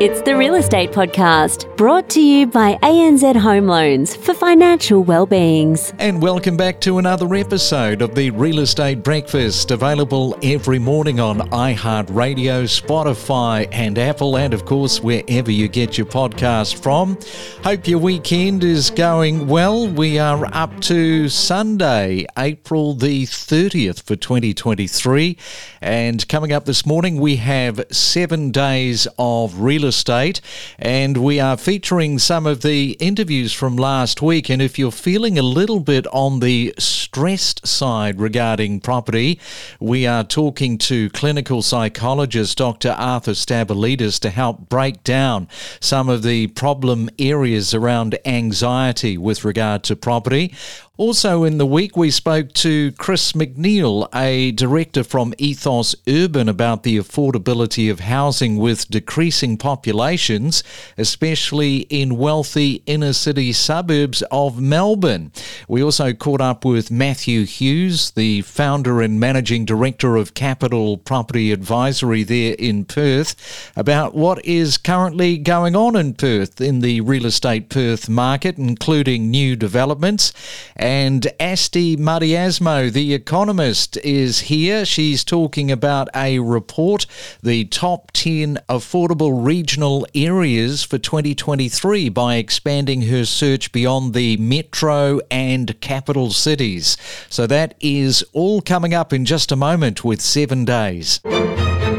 It's the Real Estate Podcast, brought to you by ANZ Home Loans for financial well-beings. And welcome back to another episode of the Real Estate Breakfast, available every morning on iHeartRadio, Spotify, and Apple, and of course, wherever you get your podcast from. Hope your weekend is going well. We are up to Sunday, April the 30th for 2023. And coming up this morning, we have seven days of real estate, and we are featuring some of the interviews from last week. And if you're feeling a little bit on the stressed side regarding property, we are talking to clinical psychologist Dr. Arthur Stabolidis to help break down some of the problem areas around anxiety with regard to property. Also, in the week, we spoke to Chris McNeill, a director from Ethos Urban, about the affordability of housing with decreasing populations, especially in wealthy inner city suburbs of Melbourne. We also caught up with Matthew Hughes, the founder and managing director of Capital Property Advisory there in Perth, about what is currently going on in Perth in the real estate Perth market, including new developments. And Asti Mardiasmo, the economist, is here. She's talking about a report, the top 10 affordable regional areas for 2023, by expanding her search beyond the metro and capital cities. So that is all coming up in just a moment with seven days.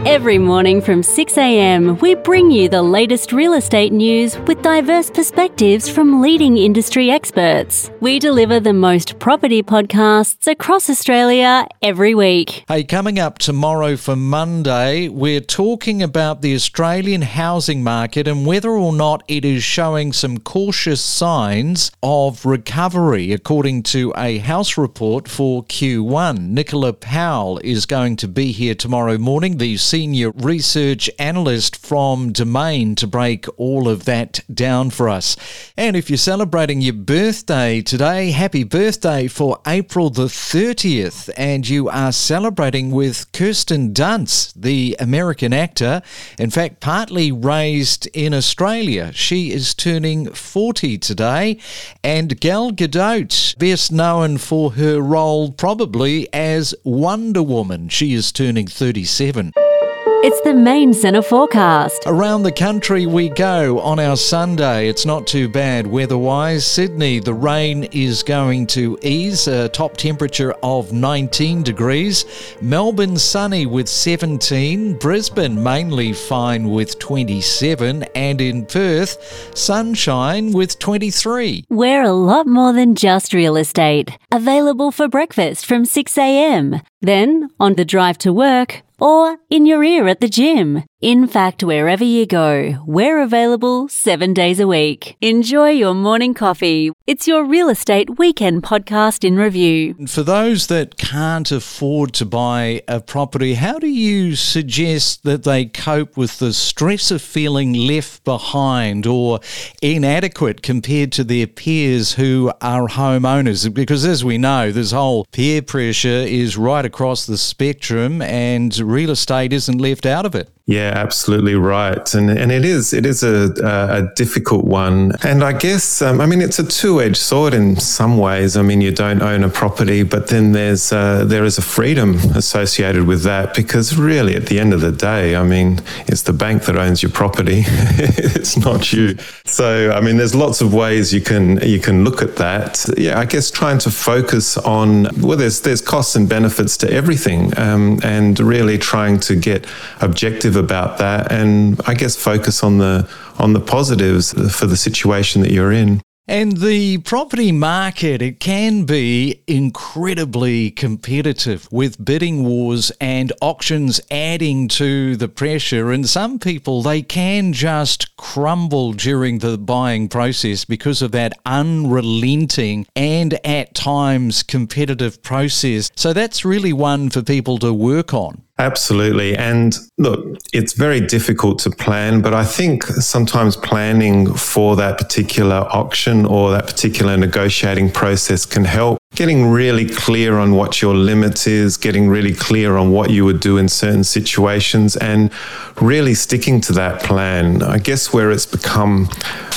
Every morning from 6am, we bring you the latest real estate news with diverse perspectives from leading industry experts. We deliver the most property podcasts across Australia every week. Hey, coming up tomorrow for Monday, we're talking about the Australian housing market and whether or not it is showing some cautious signs of recovery, according to a house report for Q1. Nicola Powell is going to be here tomorrow morning, the senior research analyst from Domain, to break all of that down for us. And if you're celebrating your birthday today, happy birthday for April the 30th. And you are celebrating with Kirsten Dunst, the American actor. In fact, partly raised in Australia. She is turning 40 today. And Gal Gadot, best known for her role probably as Wonder Woman. She is turning 37. It's the main centre forecast. Around the country we go on our Sunday. It's not too bad weather-wise. Sydney, the rain is going to ease. A top temperature of 19 degrees. Melbourne, sunny with 17. Brisbane, mainly fine with 27. And in Perth, sunshine with 23. We're a lot more than just real estate. Available for breakfast from 6am. Then, on the drive to work, or in your ear at the gym. In fact, wherever you go, we're available seven days a week. Enjoy your morning coffee. It's your real estate weekend podcast in review. For those that can't afford to buy a property, how do you suggest that they cope with the stress of feeling left behind or inadequate compared to their peers who are homeowners? Because as we know, this whole peer pressure is right across the spectrum and real estate isn't left out of it. Yeah, absolutely right, and and it is it is a a difficult one, and I guess um, I mean it's a two edged sword in some ways. I mean you don't own a property, but then there's uh, there is a freedom associated with that because really at the end of the day, I mean it's the bank that owns your property, it's not you. So I mean there's lots of ways you can you can look at that. Yeah, I guess trying to focus on well there's there's costs and benefits to everything, um, and really trying to get objective about that and I guess focus on the on the positives for the situation that you're in. And the property market, it can be incredibly competitive with bidding wars and auctions adding to the pressure. And some people, they can just crumble during the buying process because of that unrelenting and at times competitive process. So that's really one for people to work on. Absolutely. And look, it's very difficult to plan, but I think sometimes planning for that particular auction or that particular negotiating process can help. Getting really clear on what your limits is, getting really clear on what you would do in certain situations, and really sticking to that plan. I guess where it's become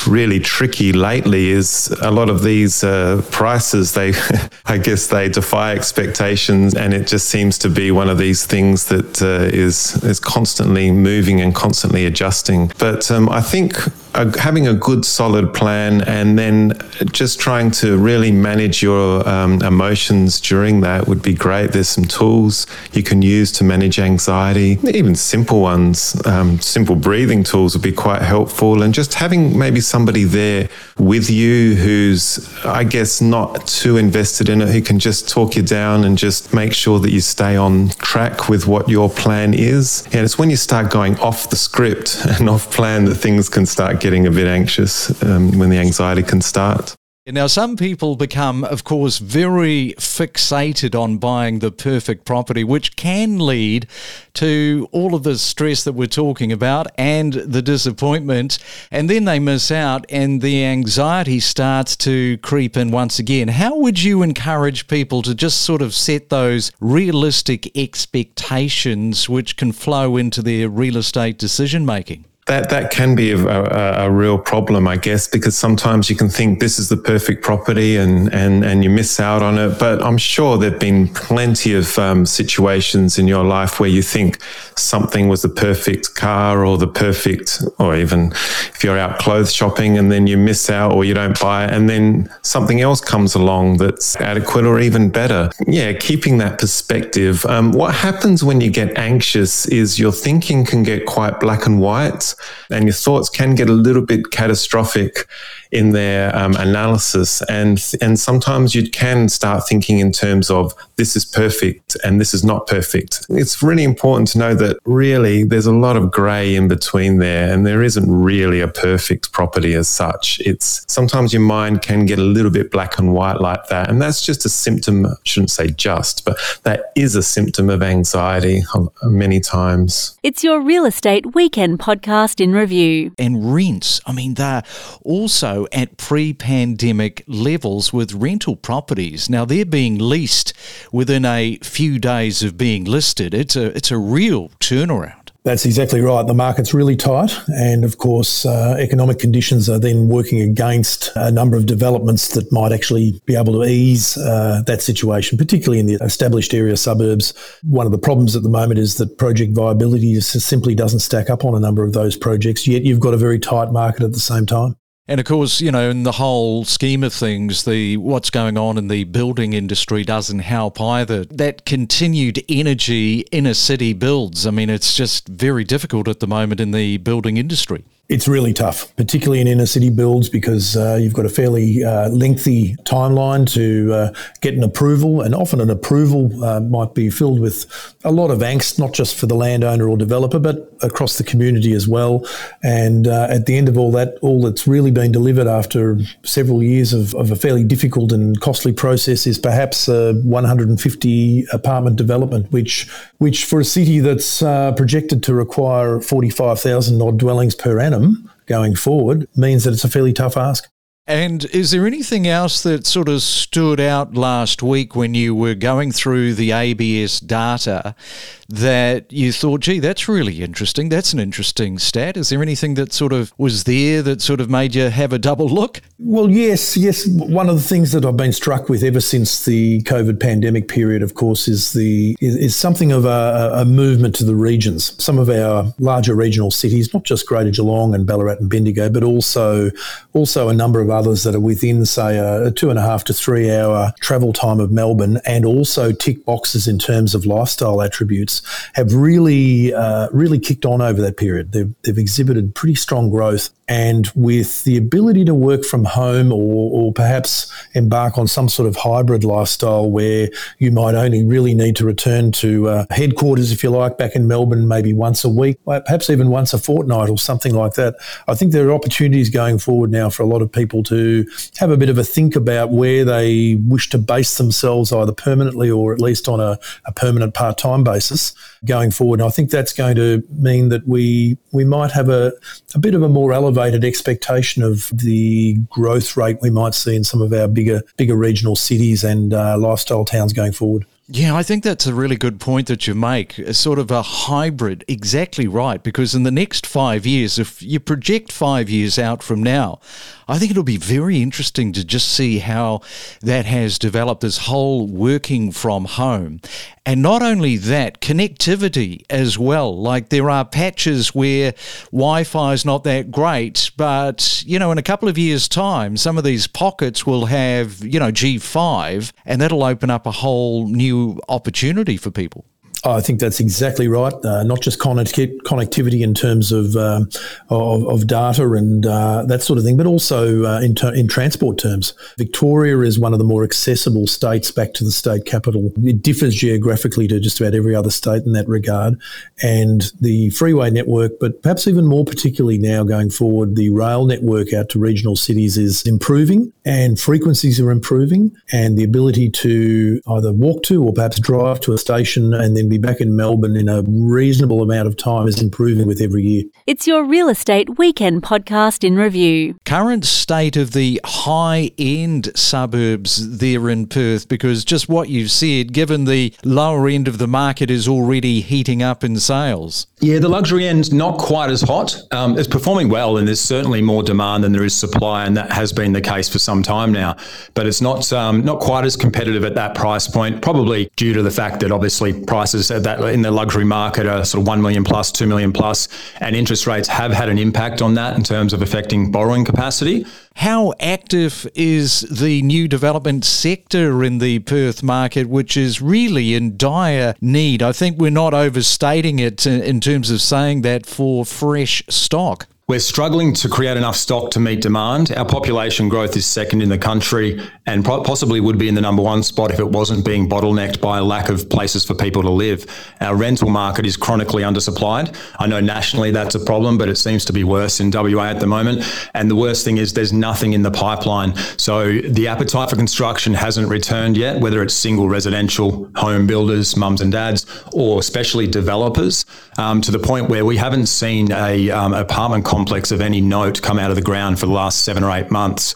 really tricky lately is a lot of these uh, prices, they, I guess, they defy expectations, and it just seems to be one of these things that uh, is is constantly moving and constantly adjusting. But um, I think a, having a good solid plan and then just trying to really manage your um, emotions during that would be great. There's some tools you can use to manage anxiety, even simple ones, um, simple breathing tools would be quite helpful. And just having maybe somebody there with you who's, I guess, not too invested in it, who can just talk you down and just make sure that you stay on track with what your plan is. And it's when you start going off the script and off plan that things can start getting a bit anxious um, when the anxiety can start. Now, some people become, of course, very fixated on buying the perfect property, which can lead to all of the stress that we're talking about and the disappointment. And then they miss out, and the anxiety starts to creep in once again. How would you encourage people to just sort of set those realistic expectations which can flow into their real estate decision making? That that can be a, a, a, real problem, I guess, because sometimes you can think this is the perfect property and and and you miss out on it. But I'm sure there've been plenty of um, situations in your life where you think something was the perfect car or the perfect, or even if you're out clothes shopping and then you miss out or you don't buy it, and then something else comes along that's adequate or even better. Yeah, keeping that perspective. Um, what happens when you get anxious is your thinking can get quite black and white and your thoughts can get a little bit catastrophic in their um, analysis. And, and sometimes you can start thinking in terms of this is perfect and this is not perfect. It's really important to know that really there's a lot of gray in between there and there isn't really a perfect property as such. It's sometimes your mind can get a little bit black and white like that. And that's just a symptom, I shouldn't say just, but that is a symptom of anxiety many times. It's your real estate weekend podcast in review. And rents, I mean, they're also at pre pandemic levels with rental properties. Now they're being leased within a few days of being listed. It's a, it's a real turnaround. That's exactly right. The market's really tight, and of course, uh, economic conditions are then working against a number of developments that might actually be able to ease uh, that situation, particularly in the established area suburbs. One of the problems at the moment is that project viability simply doesn't stack up on a number of those projects, yet you've got a very tight market at the same time. And of course, you know, in the whole scheme of things, the what's going on in the building industry doesn't help either. That continued energy inner city builds. I mean, it's just very difficult at the moment in the building industry. It's really tough, particularly in inner city builds, because uh, you've got a fairly uh, lengthy timeline to uh, get an approval, and often an approval uh, might be filled with a lot of angst, not just for the landowner or developer, but across the community as well. And uh, at the end of all that, all that's really been delivered after several years of, of a fairly difficult and costly process is perhaps a 150 apartment development, which which for a city that's uh, projected to require 45,000 odd dwellings per annum going forward means that it's a fairly tough ask. And is there anything else that sort of stood out last week when you were going through the ABS data that you thought, gee, that's really interesting? That's an interesting stat. Is there anything that sort of was there that sort of made you have a double look? Well, yes, yes. One of the things that I've been struck with ever since the COVID pandemic period, of course, is the is, is something of a, a, movement to the regions. Some of our larger regional cities, not just Greater Geelong and Ballarat and Bendigo, but also also a number of others that are within, say, a, two and a half to three hour travel time of Melbourne, and also tick boxes in terms of lifestyle attributes, have really uh, really kicked on over that period. They've, they've exhibited pretty strong growth and with the ability to work from home or, or, perhaps embark on some sort of hybrid lifestyle where you might only really need to return to uh, headquarters, if you like, back in Melbourne, maybe once a week, perhaps even once a fortnight or something like that. I think there are opportunities going forward now for a lot of people to have a bit of a think about where they wish to base themselves either permanently or at least on a, a permanent part time basis going forward. And I think that's going to mean that we we might have a, a bit of a more elevated expectation of the growth rate we might see in some of our bigger bigger regional cities and uh, lifestyle towns going forward. Yeah, I think that's a really good point that you make. A sort of a hybrid, exactly right. Because in the next five years, if you project five years out from now, I think it'll be very interesting to just see how that has developed this whole working from home. And not only that, connectivity as well. Like there are patches where Wi Fi is not that great, but, you know, in a couple of years' time, some of these pockets will have, you know, G5, and that'll open up a whole new opportunity for people. I think that's exactly right. Uh, not just connectivity in terms of um, of, of, data and uh, that sort of thing, but also uh, in, ter- in transport terms. Victoria is one of the more accessible states back to the state capital. It differs geographically to just about every other state in that regard, and the freeway network, but perhaps even more particularly now going forward, the rail network out to regional cities is improving, and frequencies are improving, and the ability to either walk to or perhaps drive to a station and then be back in Melbourne in a reasonable amount of time is improving with every year. It's your real estate weekend podcast in review. Current state of the high end suburbs there in Perth, because just what you've said, given the lower end of the market is already heating up in sales. Yeah, the luxury end not quite as hot. Um, it's performing well, and there's certainly more demand than there is supply, and that has been the case for some time now. But it's not um, not quite as competitive at that price point, probably due to the fact that obviously prices at that in the luxury market are sort of one million plus, two million plus, and interest rates have had an impact on that in terms of affecting borrowing capacity. How active is the new development sector in the Perth market, which is really in dire need? I think we're not overstating it in terms of saying that for fresh stock. We're struggling to create enough stock to meet demand. Our population growth is second in the country and possibly would be in the number one spot if it wasn't being bottlenecked by a lack of places for people to live. Our rental market is chronically undersupplied. I know nationally that's a problem, but it seems to be worse in WA at the moment. And the worst thing is there's nothing in the pipeline. So the appetite for construction hasn't returned yet, whether it's single residential home builders, mums and dads, or especially developers, um, to the point where we haven't seen a um, apartment complex of any note come out of the ground for the last seven or eight months.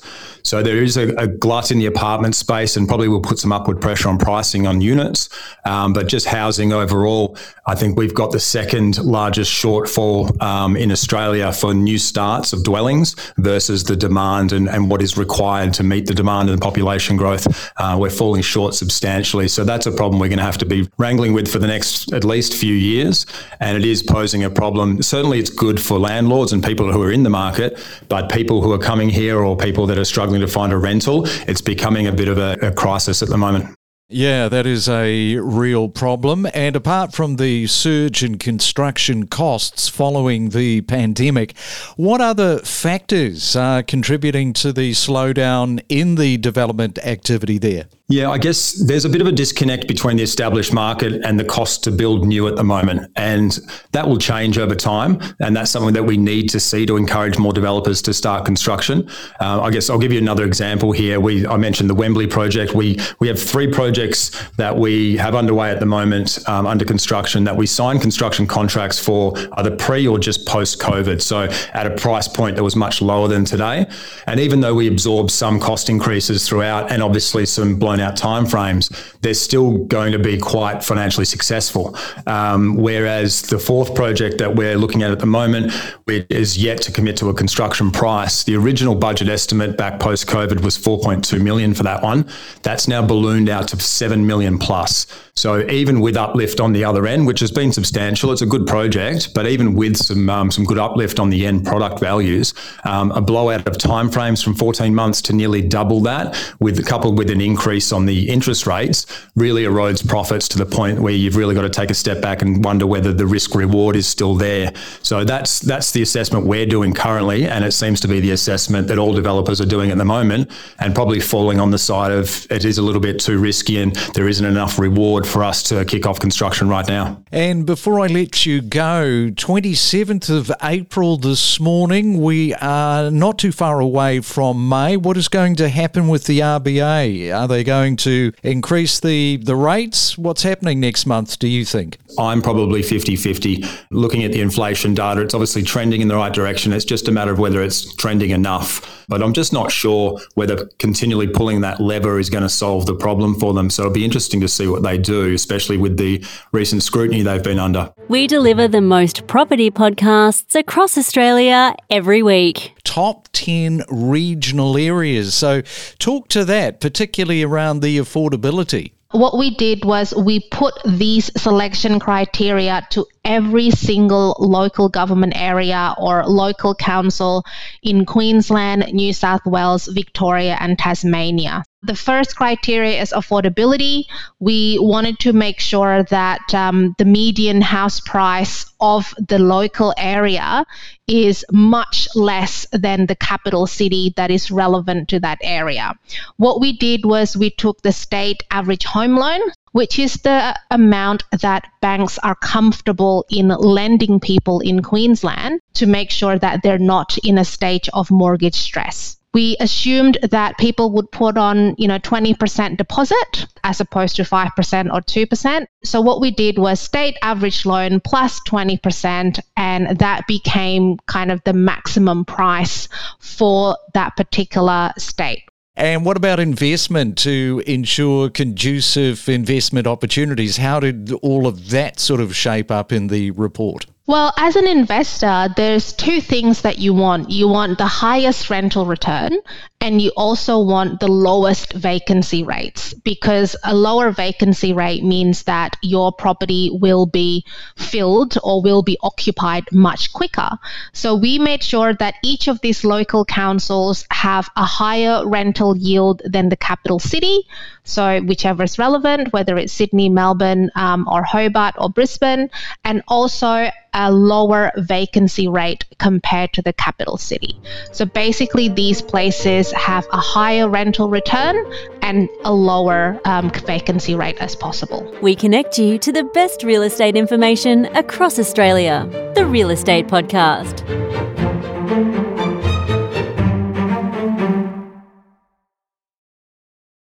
So there is a, a, glut in the apartment space and probably will put some upward pressure on pricing on units. Um, but just housing overall, I think we've got the second largest shortfall um, in Australia for new starts of dwellings versus the demand and, and what is required to meet the demand and the population growth. Uh, we're falling short substantially. So that's a problem we're going to have to be wrangling with for the next at least few years. And it is posing a problem. Certainly, it's good for landlords and people who are in the market, but people who are coming here or people that are struggling to find a rental, it's becoming a bit of a, a crisis at the moment. Yeah, that is a real problem. And apart from the surge in construction costs following the pandemic, what other factors are contributing to the slowdown in the development activity there? Yeah, I guess there's a bit of a disconnect between the established market and the cost to build new at the moment. And that will change over time. And that's something that we need to see to encourage more developers to start construction. Uh, I guess I'll give you another example here. We I mentioned the Wembley project. We we have three projects that we have underway at the moment um, under construction that we signed construction contracts for either pre or just post COVID. So at a price point that was much lower than today. And even though we absorbed some cost increases throughout and obviously some blown blown out timeframes, they're still going to be quite financially successful. Um, whereas the fourth project that we're looking at at the moment is yet to commit to a construction price. The original budget estimate back post COVID was 4.2 million for that one. That's now ballooned out to 7 million plus. So even with uplift on the other end, which has been substantial, it's a good project, but even with some um, some good uplift on the end product values, um, a blowout of timeframes from 14 months to nearly double that, with coupled with an increase increase on the interest rates really erodes profits to the point where you've really got to take a step back and wonder whether the risk reward is still there. So that's that's the assessment we're doing currently, and it seems to be the assessment that all developers are doing at the moment, and probably falling on the side of it is a little bit too risky and there isn't enough reward for us to kick off construction right now. And before I let you go, 27th of April this morning, we are not too far away from May. What is going to happen with the RBA? Are they going to increase the, the rates? What's happening next month, do you think? I'm probably 50 50. Looking at the inflation data, it's obviously trending in the right direction. It's just a matter of whether it's trending enough. But I'm just not sure whether continually pulling that lever is going to solve the problem for them. So it'll be interesting to see what they do, especially with the recent scrutiny they've been under. We deliver the most property podcasts across Australia every week. Top 10 regional areas. So talk to that, particularly around the affordability what we did was we put these selection criteria to every single local government area or local council in Queensland, New South Wales, Victoria, and Tasmania. The first criteria is affordability. We wanted to make sure that um, the median house price of the local area is much less than the capital city that is relevant to that area. What we did was we took the state average home loan, which is the amount that banks are comfortable in lending people in Queensland to make sure that they're not in a state of mortgage stress we assumed that people would put on, you know, 20% deposit as opposed to 5% or 2%. So what we did was state average loan plus 20% and that became kind of the maximum price for that particular state. And what about investment to ensure conducive investment opportunities? How did all of that sort of shape up in the report? Well, as an investor, there's two things that you want. You want the highest rental return and you also want the lowest vacancy rates because a lower vacancy rate means that your property will be filled or will be occupied much quicker. So we made sure that each of these local councils have a higher rental yield than the capital city. So whichever is relevant, whether it's Sydney, Melbourne, um, or Hobart or Brisbane, and also a lower vacancy rate compared to the capital city. So basically, these places have a higher rental return and a lower um, vacancy rate as possible. We connect you to the best real estate information across Australia. The Real Estate Podcast.